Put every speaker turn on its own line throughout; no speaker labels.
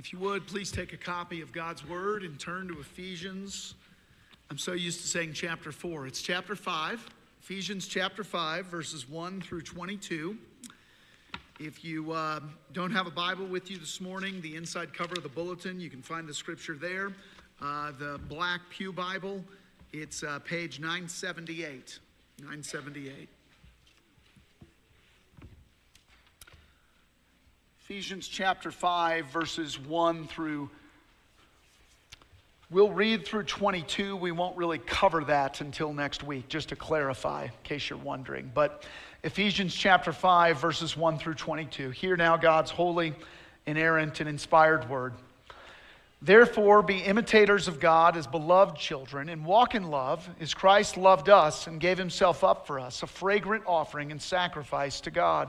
If you would, please take a copy of God's Word and turn to Ephesians. I'm so used to saying chapter 4. It's chapter 5, Ephesians chapter 5, verses 1 through 22. If you uh, don't have a Bible with you this morning, the inside cover of the bulletin, you can find the scripture there. Uh, the Black Pew Bible, it's uh, page 978. 978. Ephesians chapter 5, verses 1 through. We'll read through 22. We won't really cover that until next week, just to clarify, in case you're wondering. But Ephesians chapter 5, verses 1 through 22. Hear now God's holy, inerrant, and inspired word. Therefore, be imitators of God as beloved children, and walk in love as Christ loved us and gave himself up for us, a fragrant offering and sacrifice to God.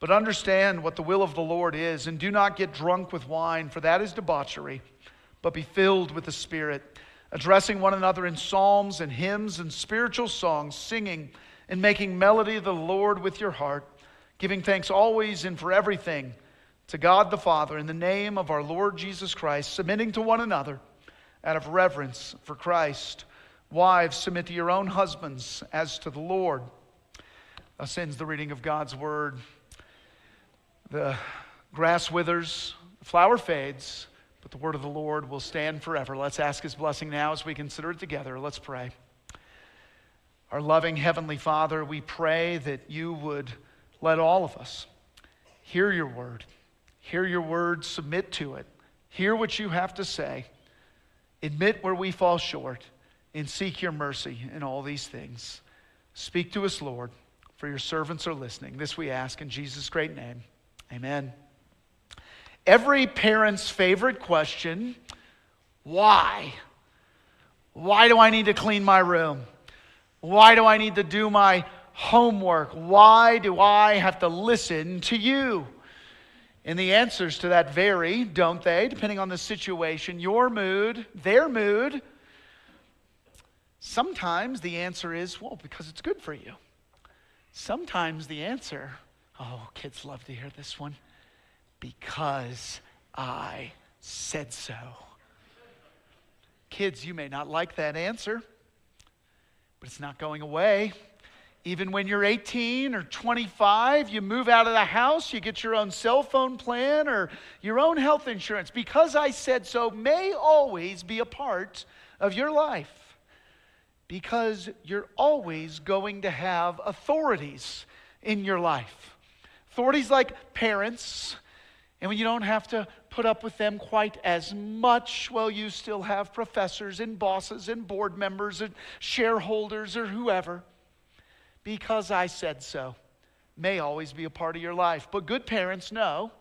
but understand what the will of the Lord is, and do not get drunk with wine, for that is debauchery, but be filled with the Spirit, addressing one another in psalms and hymns and spiritual songs, singing and making melody to the Lord with your heart, giving thanks always and for everything to God the Father in the name of our Lord Jesus Christ, submitting to one another out of reverence for Christ. Wives, submit to your own husbands as to the Lord. Thus ends the reading of God's word. The grass withers, the flower fades, but the word of the Lord will stand forever. Let's ask his blessing now as we consider it together. Let's pray. Our loving Heavenly Father, we pray that you would let all of us hear your word, hear your word, submit to it, hear what you have to say, admit where we fall short, and seek your mercy in all these things. Speak to us, Lord, for your servants are listening. This we ask in Jesus' great name. Amen. Every parent's favorite question why? Why do I need to clean my room? Why do I need to do my homework? Why do I have to listen to you? And the answers to that vary, don't they? Depending on the situation, your mood, their mood. Sometimes the answer is, well, because it's good for you. Sometimes the answer, Oh, kids love to hear this one. Because I said so. Kids, you may not like that answer, but it's not going away. Even when you're 18 or 25, you move out of the house, you get your own cell phone plan or your own health insurance. Because I said so may always be a part of your life. Because you're always going to have authorities in your life. Authorities like parents, and when you don't have to put up with them quite as much, well, you still have professors and bosses and board members and shareholders or whoever. Because I said so may always be a part of your life. But good parents know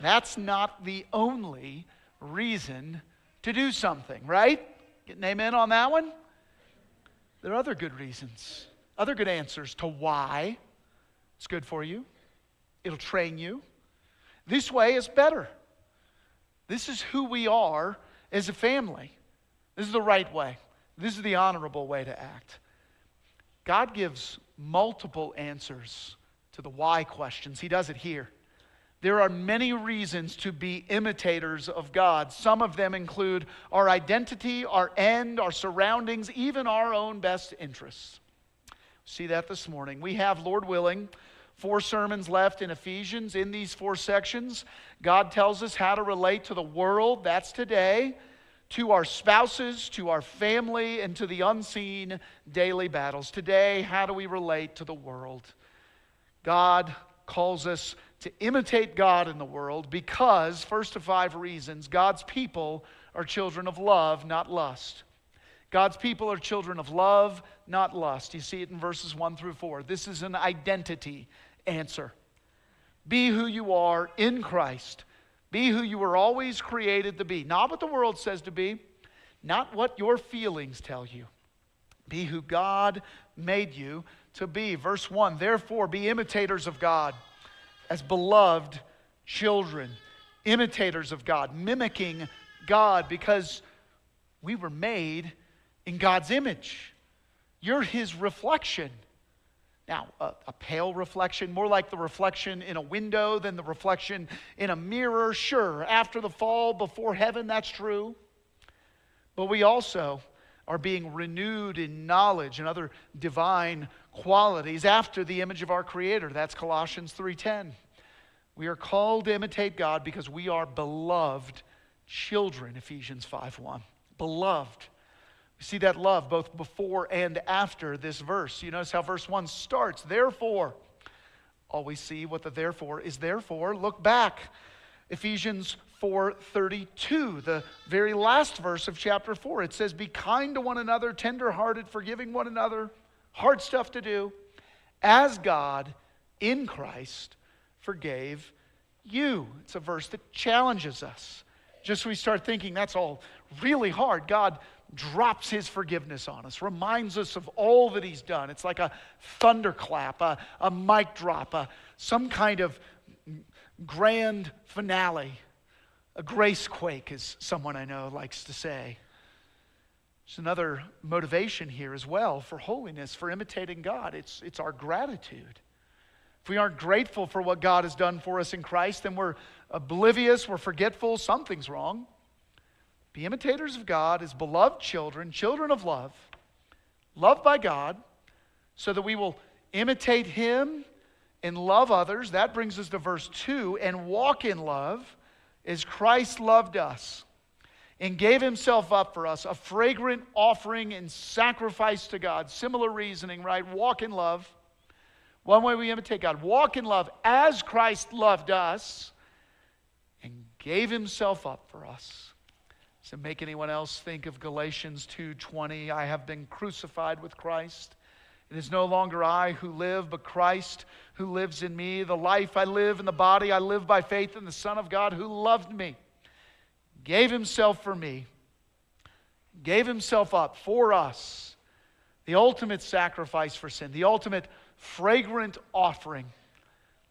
that's not the only reason to do something, right? Get an amen on that one? There are other good reasons, other good answers to why it's good for you, it'll train you. This way is better. This is who we are as a family. This is the right way. This is the honorable way to act. God gives multiple answers to the why questions. He does it here. There are many reasons to be imitators of God. Some of them include our identity, our end, our surroundings, even our own best interests. See that this morning. We have, Lord willing, four sermons left in Ephesians. In these four sections, God tells us how to relate to the world, that's today, to our spouses, to our family, and to the unseen daily battles. Today, how do we relate to the world? God calls us to imitate God in the world because, first of five reasons, God's people are children of love, not lust. God's people are children of love, not lust. You see it in verses 1 through 4. This is an identity answer. Be who you are in Christ. Be who you were always created to be. Not what the world says to be, not what your feelings tell you. Be who God made you to be. Verse 1 Therefore, be imitators of God as beloved children, imitators of God, mimicking God because we were made in God's image. You're His reflection. Now, a, a, pale reflection, more like the reflection in a window than the reflection in a mirror. Sure, after the fall, before heaven, that's true. But we also are being renewed in knowledge and other divine qualities after the image of our creator. That's Colossians 3:10. We are called to imitate God because we are beloved children, Ephesians 5:1. Beloved. We see that love both before and after this verse. You notice how verse 1 starts. Therefore, always see what the therefore is therefore. Look back. Ephesians 4:32, the very last verse of chapter 4. It says, "Be kind to one another, tenderhearted, forgiving one another." Hard stuff to do. As God in Christ forgave you. It's a verse that challenges us. Just we start thinking that's all really hard. God drops his forgiveness on us, reminds us of all that he's done. It's like a thunderclap, a, a mic drop, a, some kind of grand finale, a grace quake, as someone I know likes to say. There's another motivation here as well for holiness, for imitating God. It's, it's our gratitude. If we aren't grateful for what God has done for us in Christ, then we're oblivious, we're forgetful, something's wrong. Be imitators of God as beloved children, children of love, loved by God, so that we will imitate Him and love others. That brings us to verse 2 and walk in love as Christ loved us and gave Himself up for us, a fragrant offering and sacrifice to God. Similar reasoning, right? Walk in love. One way we imitate God walk in love as Christ loved us and gave Himself up for us. It make anyone else think of Galatians 2:20? I have been crucified with Christ. It is no longer I who live, but Christ who lives in me. The life I live in the body, I live by faith in the Son of God who loved me, gave himself for me, gave himself up for us. The ultimate sacrifice for sin, the ultimate fragrant offering,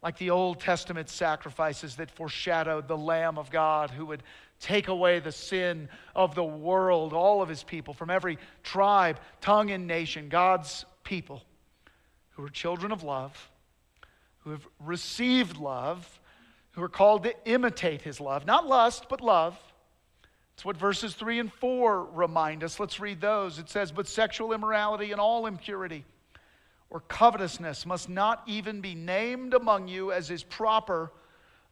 like the Old Testament sacrifices that foreshadowed the Lamb of God who would take away the sin of the world, all of his people, from every tribe, tongue, and nation, God's people who are children of love, who have received love, who are called to imitate his love. Not lust, but love. It's what verses 3 and 4 remind us. Let's read those. It says, But sexual immorality and all impurity or covetousness must not even be named among you as is proper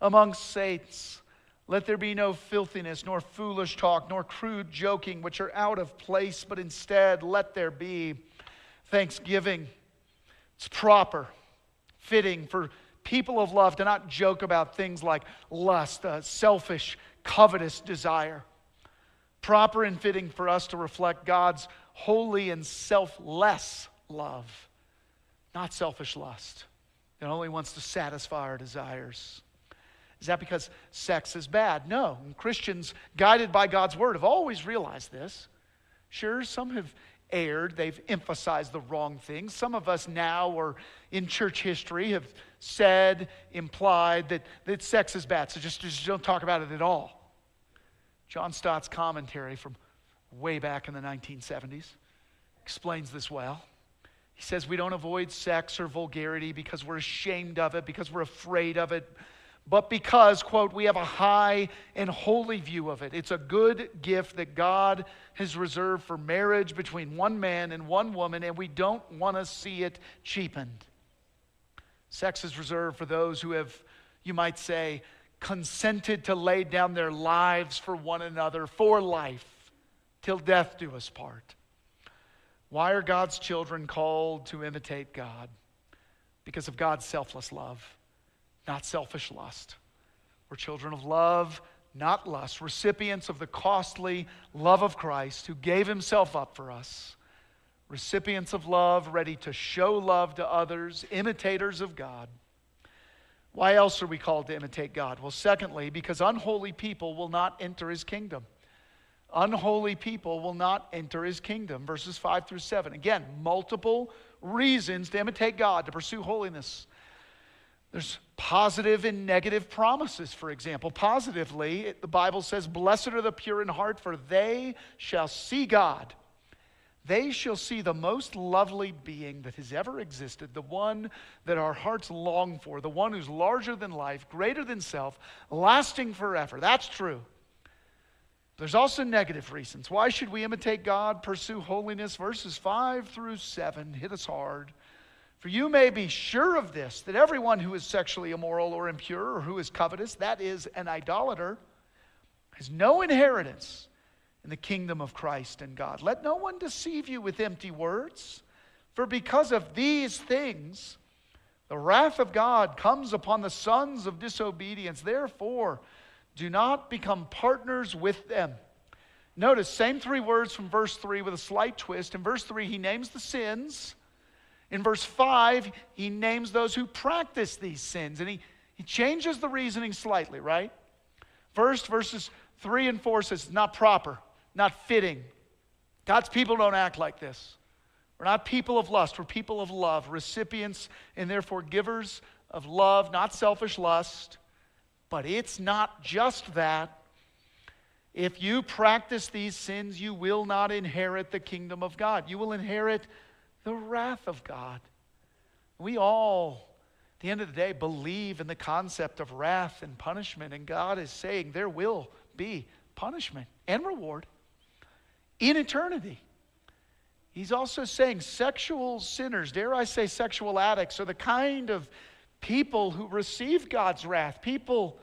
among saints let there be no filthiness, nor foolish talk, nor crude joking, which are out of place, but instead let there be thanksgiving. It's proper, fitting for people of love to not joke about things like lust, uh, selfish, covetous desire. Proper and fitting for us to reflect God's holy and selfless love, not selfish lust that only wants to satisfy our desires. Is that because sex is bad? No. Christians, guided by God's word, have always realized this. Sure, some have erred, they've emphasized the wrong things. Some of us now, or in church history, have said, implied that, that sex is bad, so just, just don't talk about it at all. John Stott's commentary from way back in the 1970s explains this well. He says we don't avoid sex or vulgarity because we're ashamed of it, because we're afraid of it, but because, quote, we have a high and holy view of it. It's a good gift that God has reserved for marriage between one man and one woman, and we don't want to see it cheapened. Sex is reserved for those who have, you might say, consented to lay down their lives for one another for life till death do us part. Why are God's children called to imitate God? Because of God's selfless love not selfish lust. We're children of love, not lust, recipients of the costly love of Christ who gave himself up for us, recipients of love, ready to show love to others, imitators of God. Why else are we called to imitate God? Well, secondly, because unholy people will not enter his kingdom. Unholy people will not enter his kingdom. Verses 5 through 7. Again, multiple reasons to imitate God, to pursue holiness. There's positive and negative promises, for example. Positively, the Bible says, Blessed are the pure in heart, for they shall see God. They shall see the most lovely being that has ever existed, the one that our hearts long for, the one who's larger than life, greater than self, lasting forever. That's true. There's also negative reasons. Why should we imitate God, pursue holiness? Verses 5 through 7 hit us hard. For you may be sure of this, that everyone who is sexually immoral or impure or who is covetous, that is, an idolater, has no inheritance in the kingdom of Christ and God. Let no one deceive you with empty words, for because of these things, the wrath of God comes upon the sons of disobedience. Therefore, do not become partners with them. Notice, same three words from verse 3 with a slight twist. In verse 3, he names the sins. In verse 5, he names those who practice these sins, and he, he changes the reasoning slightly, right? First, verses 3 and 4 says, not proper, not fitting. God's people don't act like this. We're not people of lust, we're people of love, recipients and therefore givers of love, not selfish lust. But it's not just that. If you practice these sins, you will not inherit the kingdom of God. You will inherit the wrath of God. We all, at the end of the day, believe in the concept of wrath and punishment, and God is saying there will be punishment and reward in eternity. He's also saying sexual sinners, dare I say sexual addicts, are the kind of people who receive God's wrath. People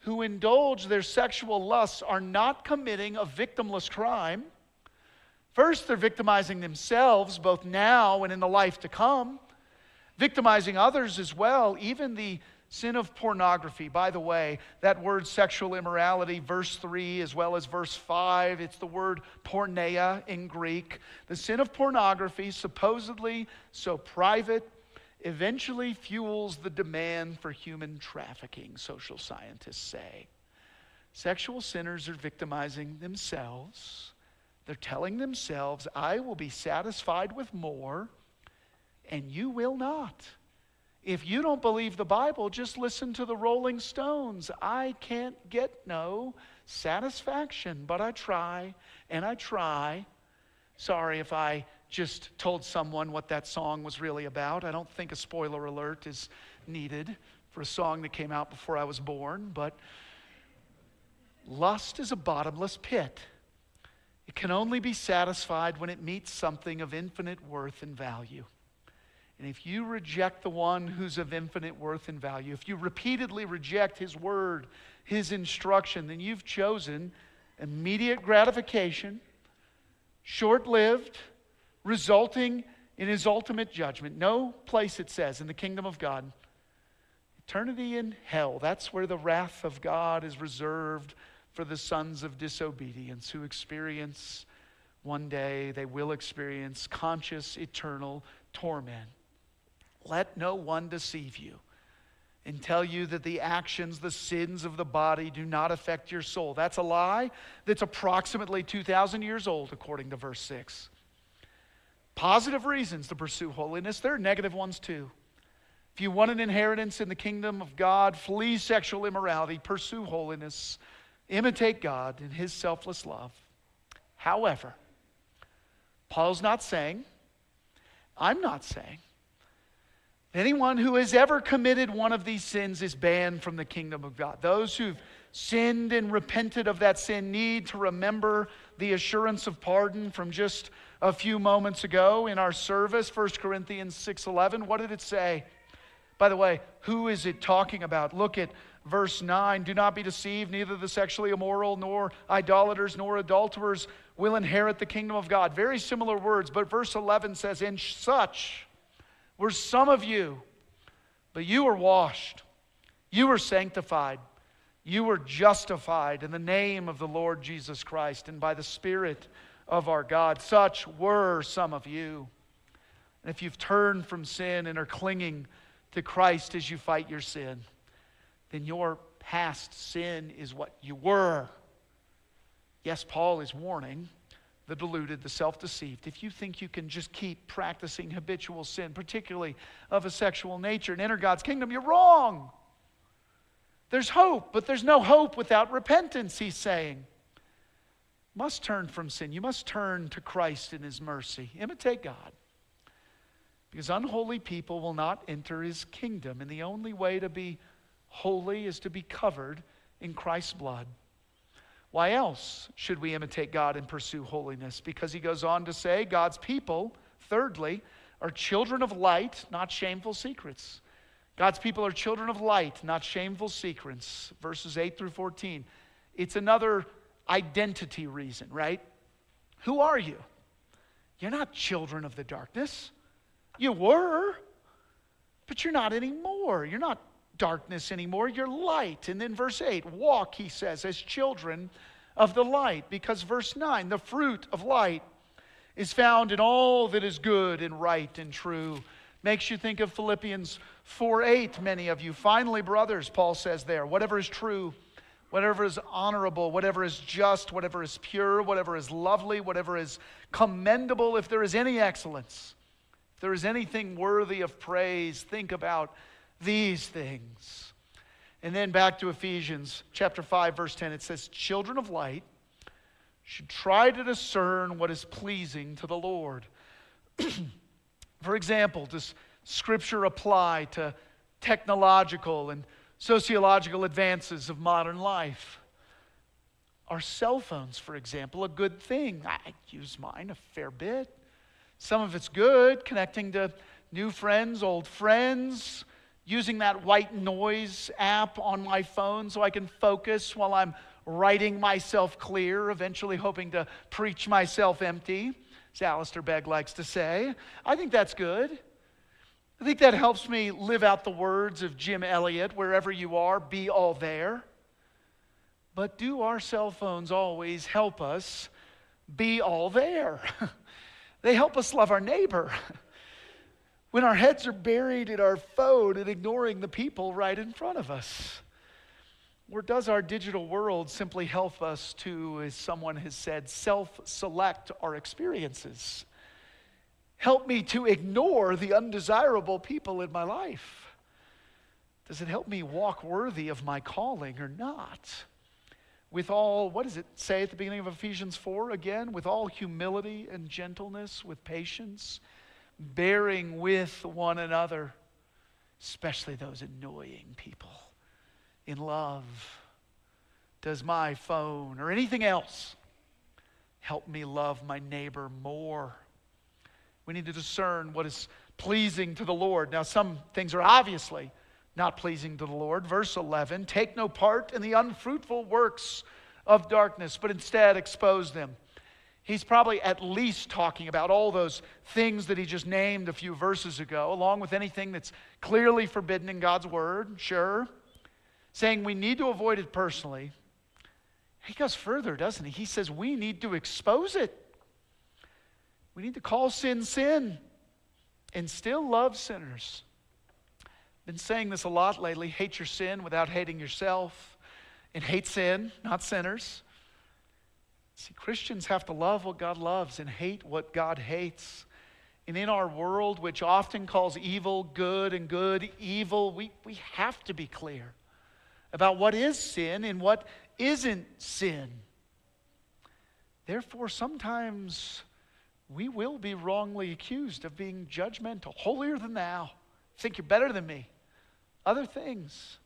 who indulge their sexual lusts are not committing a victimless crime. First, they're victimizing themselves, both now and in the life to come, victimizing others as well, even the sin of pornography. By the way, that word sexual immorality, verse 3 as well as verse 5, it's the word porneia in Greek. The sin of pornography, supposedly so private, eventually fuels the demand for human trafficking, social scientists say. Sexual sinners are victimizing themselves they're telling themselves, I will be satisfied with more, and you will not. If you don't believe the Bible, just listen to the Rolling Stones. I can't get no satisfaction, but I try and I try. Sorry if I just told someone what that song was really about. I don't think a spoiler alert is needed for a song that came out before I was born, but lust is a bottomless pit. It can only be satisfied when it meets something of infinite worth and value. And if you reject the one who's of infinite worth and value, if you repeatedly reject his word, his instruction, then you've chosen immediate gratification, short lived, resulting in his ultimate judgment. No place, it says, in the kingdom of God. Eternity in hell. That's where the wrath of God is reserved for the sons of disobedience who experience one day, they will experience conscious, eternal torment. Let no one deceive you and tell you that the actions, the sins of the body do not affect your soul. That's a lie that's approximately 2,000 years old, according to verse 6. Positive reasons to pursue holiness, there are negative ones too. If you want an inheritance in the kingdom of God, flee sexual immorality, pursue holiness. Imitate God in his selfless love. However, Paul's not saying, I'm not saying, anyone who has ever committed one of these sins is banned from the kingdom of God. Those who've sinned and repented of that sin need to remember the assurance of pardon from just a few moments ago in our service 1 corinthians 6.11 what did it say by the way who is it talking about look at verse 9 do not be deceived neither the sexually immoral nor idolaters nor adulterers will inherit the kingdom of god very similar words but verse 11 says in such were some of you but you were washed you were sanctified you were justified in the name of the Lord Jesus Christ and by the Spirit of our God. Such were some of you. And if you've turned from sin and are clinging to Christ as you fight your sin, then your past sin is what you were. Yes, Paul is warning the deluded, the self deceived. If you think you can just keep practicing habitual sin, particularly of a sexual nature, and enter God's kingdom, you're wrong. There's hope, but there's no hope without repentance, he's saying. Must turn from sin. You must turn to Christ in his mercy. Imitate God. Because unholy people will not enter his kingdom. And the only way to be holy is to be covered in Christ's blood. Why else should we imitate God and pursue holiness? Because he goes on to say, God's people, thirdly, are children of light, not shameful secrets. God's people are children of light, not shameful secrets. Verses 8 through 14. It's another identity reason, right? Who are you? You're not children of the darkness. You were, but you're not anymore. You're not darkness anymore. You're light. And then verse 8 walk, he says, as children of the light. Because verse 9, the fruit of light is found in all that is good and right and true Makes you think of Philippians 4 8, many of you. Finally, brothers, Paul says there, whatever is true, whatever is honorable, whatever is just, whatever is pure, whatever is lovely, whatever is commendable, if there is any excellence, if there is anything worthy of praise, think about these things. And then back to Ephesians chapter 5, verse 10, it says, Children of light should try to discern what is pleasing to the Lord. For example, does Scripture apply to technological and sociological advances of modern life? Are cell phones, for example, a good thing? I use mine a fair bit. Some of it's good, connecting to new friends, old friends, using that white noise app on my phone so I can focus while I'm writing myself clear, eventually hoping to preach myself empty as Alistair Begg likes to say. I think that's good. I think that helps me live out the words of Jim Elliot wherever you are, be all there. But do our cell phones always help us be all there? they help us love our neighbor. when our heads are buried in our phone and ignoring the people right in front of us. Or does our digital world simply help us to, as someone has said, self select our experiences? Help me to ignore the undesirable people in my life? Does it help me walk worthy of my calling or not? With all, what does it say at the beginning of Ephesians 4 again? With all humility and gentleness, with patience, bearing with one another, especially those annoying people in love? Does my phone or anything else help me love my neighbor more? We need to discern what is pleasing to the Lord. Now, some things are obviously not pleasing to the Lord. Verse 11 Take no part in the unfruitful works of darkness, but instead expose them. He's probably at least talking about all those things that he just named a few verses ago, along with anything that's clearly forbidden in God's word, sure saying we need to avoid it personally. He goes further, doesn't he? He says we need to expose it. We need to call sin sin and still love sinners. Been saying this a lot lately hate your sin without hating yourself, and hate sin, not sinners. See, Christians have to love what God loves and hate what God hates. And in our world, which often calls evil good and good evil, we, we have to be clear about what is sin and what isn't sin. Therefore, sometimes we will be wrongly accused of being judgmental, holier than thou, think you're better than me, other things.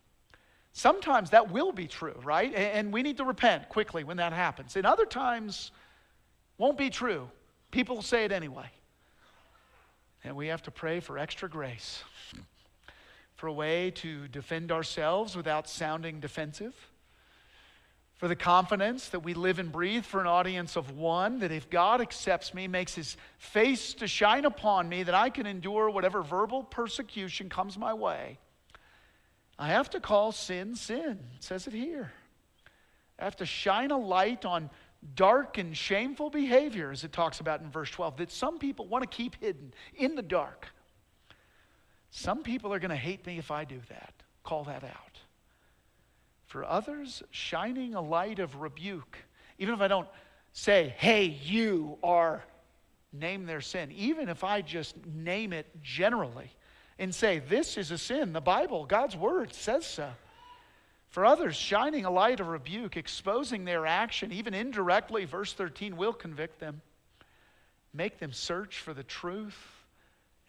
Sometimes that will be true, right? And we need to repent quickly when that happens. And other times, won't be true. People will say it anyway. And we have to pray for extra grace, for a way to defend ourselves without sounding defensive for the confidence that we live and breathe for an audience of one, that if God accepts me, makes his face to shine upon me, that I can endure whatever verbal persecution comes my way. I have to call sin sin. It says it here. I have to shine a light on dark and shameful behavior, as it talks about in verse 12, that some people want to keep hidden in the dark. Some people are going to hate me if I do that. Call that out. For others, shining a light of rebuke, even if I don't say, hey, you are, name their sin, even if I just name it generally and say, this is a sin, the Bible, God's word says so. For others, shining a light of rebuke, exposing their action, even indirectly, verse 13, will convict them, make them search for the truth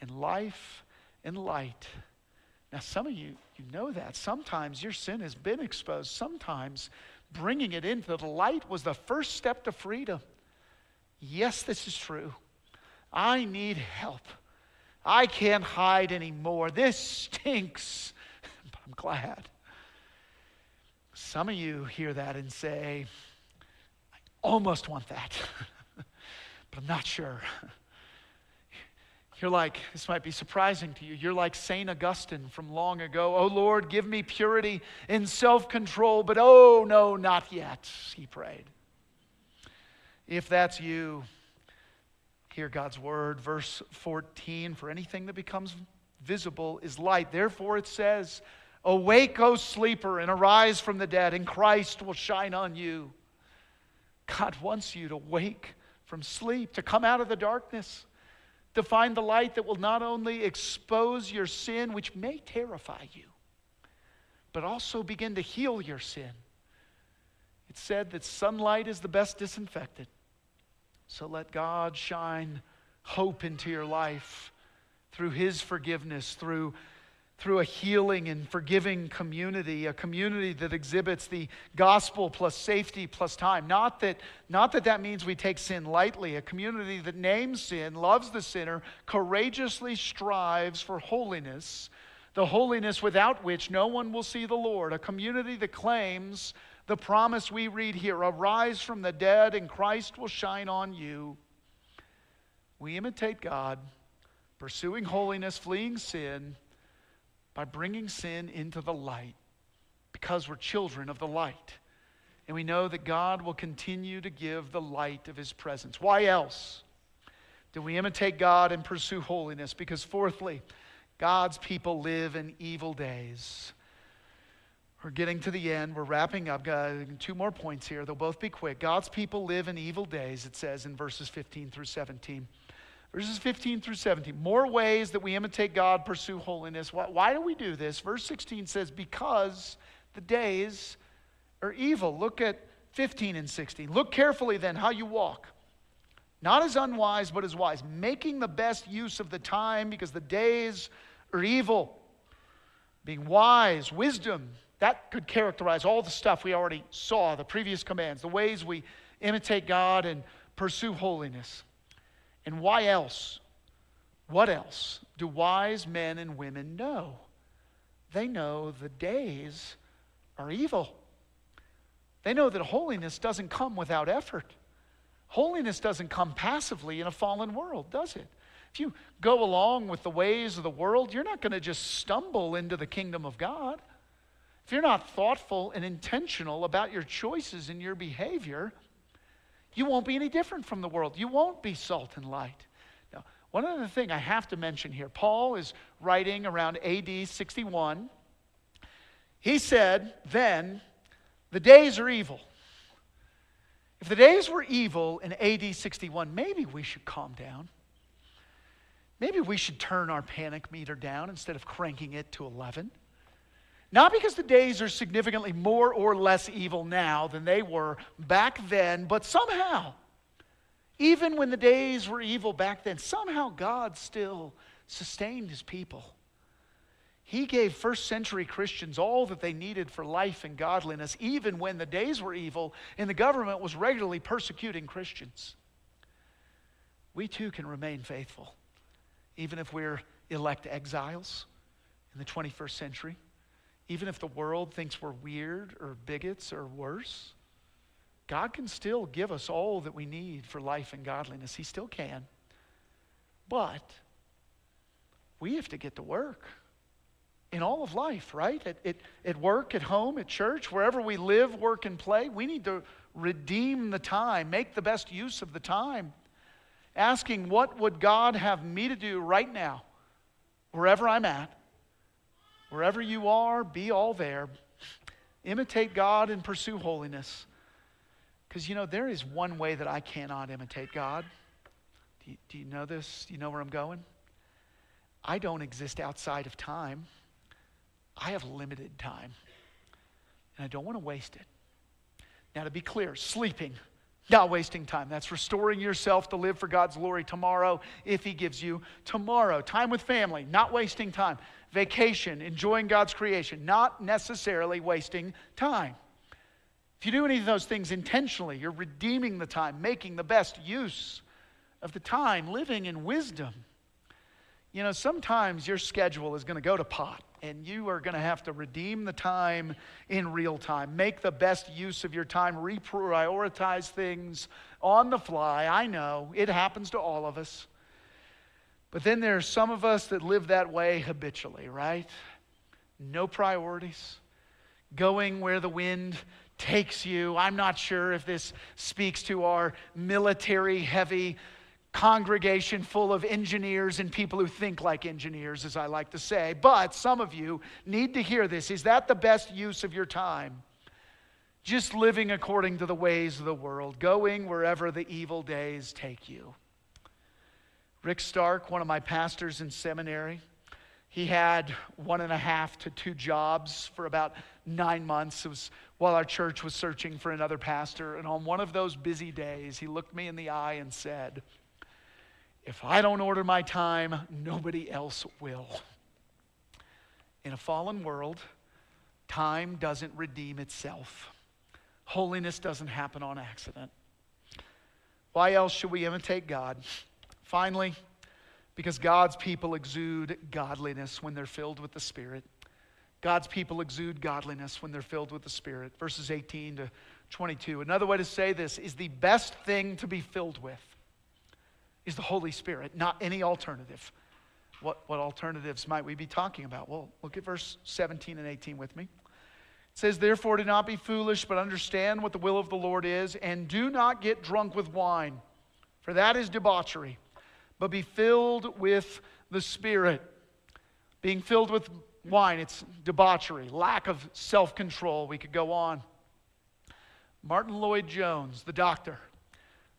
and life and light. Now, some of you, you know that. Sometimes your sin has been exposed. Sometimes bringing it into the light was the first step to freedom. Yes, this is true. I need help. I can't hide anymore. This stinks, I'm glad. Some of you hear that and say, I almost want that, but I'm not sure. You're like, this might be surprising to you. You're like St. Augustine from long ago. Oh Lord, give me purity and self control, but oh no, not yet, he prayed. If that's you, hear God's word. Verse 14 For anything that becomes visible is light. Therefore it says, Awake, O sleeper, and arise from the dead, and Christ will shine on you. God wants you to wake from sleep, to come out of the darkness to find the light that will not only expose your sin, which may terrify you, but also begin to heal your sin. It's said that sunlight is the best disinfectant. So let God shine hope into your life through His forgiveness, through through a healing and forgiving community, a community that exhibits the gospel plus safety plus time. Not that, not that that means we take sin lightly, a community that names sin, loves the sinner, courageously strives for holiness, the holiness without which no one will see the Lord, a community that claims the promise we read here arise from the dead and Christ will shine on you. We imitate God, pursuing holiness, fleeing sin by bringing sin into the light because we're children of the light. And we know that God will continue to give the light of his presence. Why else do we imitate God and pursue holiness? Because, fourthly, God's people live in evil days. We're getting to the end. We're wrapping up. Got two more points here. They'll both be quick. God's people live in evil days, it says in verses 15 through 17. Verses 15 through 17. More ways that we imitate God, pursue holiness. Why, why, do we do this? Verse 16 says, Because the days are evil. Look at 15 and 16. Look carefully then how you walk. Not as unwise, but as wise, making the best use of the time because the days are evil. Being wise, wisdom, that could characterize all the stuff we already saw, the previous commands, the ways we imitate God and pursue holiness. And why else? What else do wise men and women know? They know the days are evil. They know that holiness doesn't come without effort. Holiness doesn't come passively in a fallen world, does it? If you go along with the ways of the world, you're not going to just stumble into the kingdom of God. If you're not thoughtful and intentional about your choices and your behavior, you won't be any different from the world. You won't be salt and light. Now, one other thing I have to mention here Paul is writing around AD 61. He said, Then the days are evil. If the days were evil in AD 61, maybe we should calm down. Maybe we should turn our panic meter down instead of cranking it to 11. Not because the days are significantly more or less evil now than they were back then, but somehow, Even when the days were evil back then, somehow God still sustained his people. He gave first century Christians all that they needed for life and godliness, even when the days were evil and the government was regularly persecuting Christians. We too can remain faithful, even if we're elect exiles in the 21st century, even if the world thinks we're weird or bigots or worse. God can still give us all that we need for life and godliness. He still can. But we have to get to work in all of life, right? At, at, at work, at home, at church, wherever we live, work, and play. We need to redeem the time, make the best use of the time. Asking, what would God have me to do right now, wherever I'm at? Wherever you are, be all there. Imitate God and pursue holiness. Because, you know, there is one way that I cannot imitate God. Do you, do you know this? Do you know where I'm going? I don't exist outside of time. I have limited time, and I don't want to waste it. Now, to be clear, sleeping, not wasting time. That's restoring yourself to live for God's glory tomorrow if He gives you tomorrow. Time with family, not wasting time. Vacation, enjoying God's creation, not necessarily wasting time. If you do any of those things intentionally, you're redeeming the time, making the best use of the time, living in wisdom. You know, sometimes your schedule is going to go to pot and you are going to have to redeem the time in real time. Make the best use of your time, reprioritize things on the fly. I know it happens to all of us. But then there are some of us that live that way habitually, right? No priorities, going where the wind takes you. I'm not sure if this speaks to our military heavy congregation full of engineers and people who think like engineers, as I like to say. But some of you need to hear this. Is that the best use of your time? Just living according to the ways of the world, going wherever the evil days take you. Rick Stark, one of my pastors in seminary, he had one and a half to two jobs for about nine months. It was while our church was searching for another pastor. And on one of those busy days, he looked me in the eye and said, if I don't order my time, nobody else will. In a fallen world, time doesn't redeem itself. Holiness doesn't happen on accident. Why else should we imitate God? Finally, because God's people exude godliness when they're filled with the Spirit. God's people exude godliness when they're filled with the Spirit. Verses 18 to 22. Another way to say this is the best thing to be filled with is the Holy Spirit, not any alternative. What, what alternatives might we be talking about? Well, look at verse 17 and 18 with me. It says, Therefore, do not be foolish, but understand what the will of the Lord is, and do not get drunk with wine, for that is debauchery, but be filled with the Spirit. Being filled with wine, it's debauchery, lack of self control. We could go on. Martyn Lloyd-Jones, the doctor,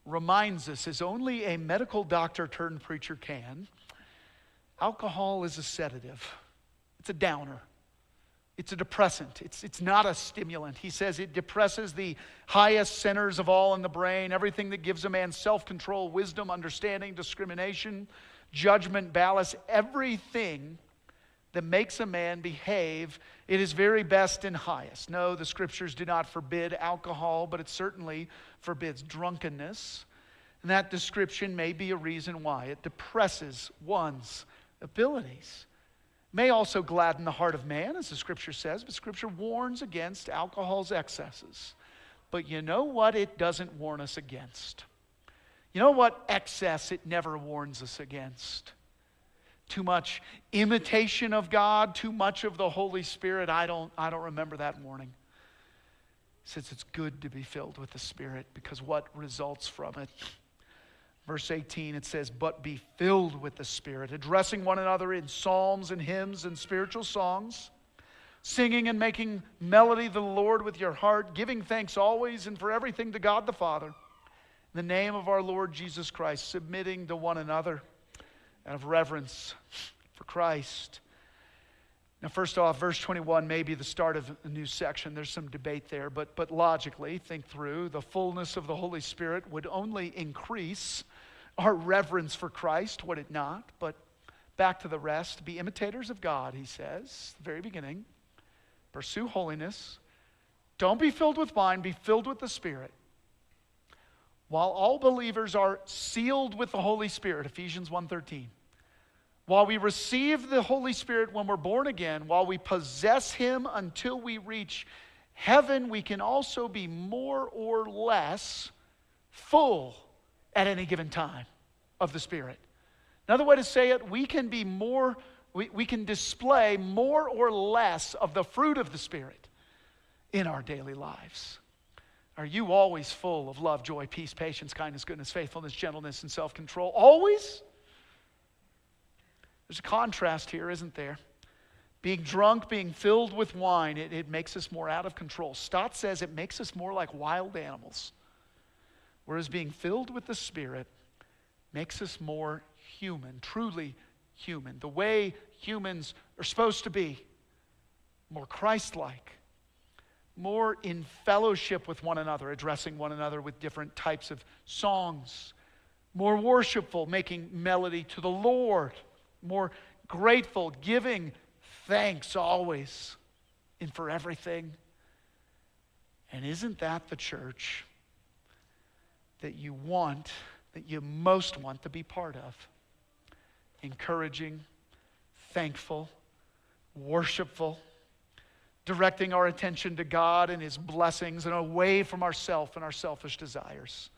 reminds us, as only a medical doctor turned preacher can, alcohol is a sedative, it's a downer. It's a depressant. It's, it's not a stimulant. He says it depresses the highest centers of all in the brain, everything that gives a man self control, wisdom, understanding, discrimination, judgment, ballast, everything that makes a man behave it is very best and highest. No, the scriptures do not forbid alcohol, but it certainly forbids drunkenness. And that description may be a reason why it depresses one's abilities. May also gladden the heart of man, as the scripture says, but scripture warns against alcohol's excesses. But you know what it doesn't warn us against? You know what excess it never warns us against? too much imitation of God, too much of the Holy Spirit. I don't, I don't remember that warning. Since it's good to be filled with the Spirit because what results from it? Verse 18, it says, But be filled with the Spirit, addressing one another in psalms and hymns and spiritual songs, singing and making melody to the Lord with your heart, giving thanks always and for everything to God the Father. In the name of our Lord Jesus Christ, submitting to one another out of reverence for Christ. Now, first off, verse 21 may be the start of a new section. There's some debate there, but, but logically, think through the fullness of the Holy Spirit would only increase our reverence for Christ, would it not? But back to the rest. Be imitators of God, he says, the very beginning. Pursue holiness. Don't be filled with wine, be filled with the Spirit. While all believers are sealed with the Holy Spirit, Ephesians 1:13. While we receive the Holy Spirit when we're born again, while we possess Him until we reach heaven, we can also be more or less full at any given time of the Spirit. Another way to say it, we can be more, we, we can display more or less of the fruit of the Spirit in our daily lives. Are you always full of love, joy, peace, patience, kindness, goodness, faithfulness, gentleness, and self control? Always? There's a contrast here, isn't there? Being drunk, being filled with wine, it, it makes us more out of control. Stott says it makes us more like wild animals. Whereas being filled with the Spirit makes us more human, truly human, the way humans are supposed to be, more Christ like, more in fellowship with one another, addressing one another with different types of songs, more worshipful, making melody to the Lord more grateful, giving thanks always and for everything. And isn't that the church that you want, that you most want to be part of? Encouraging, thankful, worshipful, directing our attention to God and His blessings and away from ourself and our selfish desires.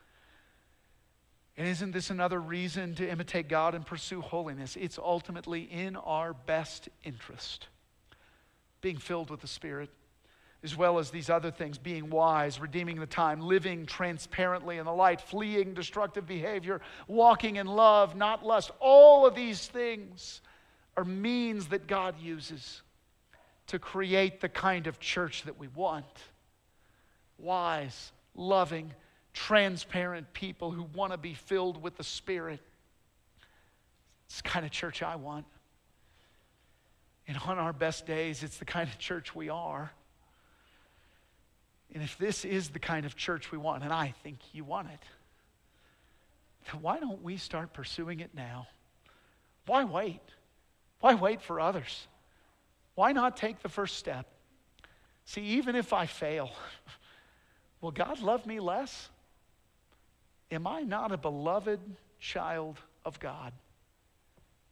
And isn't this another reason to imitate God and pursue holiness? It's ultimately in our best interest. Being filled with the Spirit, as well as these other things being wise, redeeming the time, living transparently in the light, fleeing destructive behavior, walking in love, not lust. All of these things are means that God uses to create the kind of church that we want wise, loving, transparent people who want to be filled with the Spirit. It's the kind of church I want. And on our best days, it's the kind of church we are. And if this is the kind of church we want, and I think you want it, then why don't we start pursuing it now? Why wait? Why wait for others? Why not take the first step? See, even if I fail, will God love me less? Am I not a beloved child of God?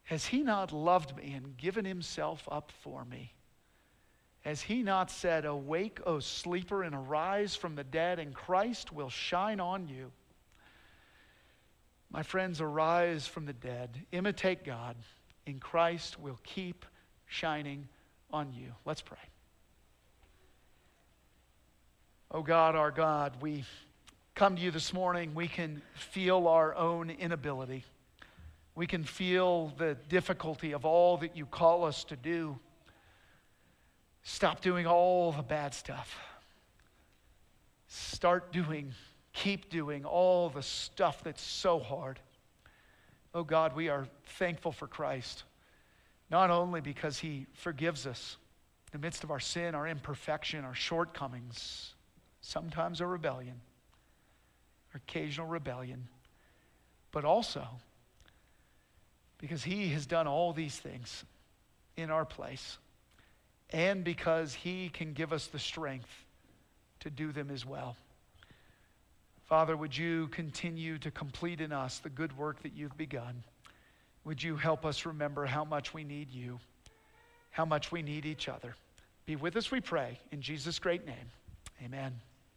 Has He not loved me and given Himself up for me? Has He not said, Awake, O sleeper, and arise from the dead, and Christ will shine on you? My friends, arise from the dead, imitate God, and Christ will keep shining on you. Let's pray. Oh God, our God, we come to you this morning, we can feel our own inability. We can feel the difficulty of all that you call us to do. Stop doing all the bad stuff. Start doing, keep doing all the stuff that's so hard. Oh God, we are thankful for Christ, not only because he forgives us in the midst of our sin, our imperfection, our shortcomings, sometimes our rebellion occasional rebellion, but also because He has done all these things in our place, and because He can give us the strength to do them as well. Father, would you continue to complete in us the good work that you've begun? Would you help us remember how much we need you, how much we need each other? Be with us, we pray, in Jesus' great name. Amen.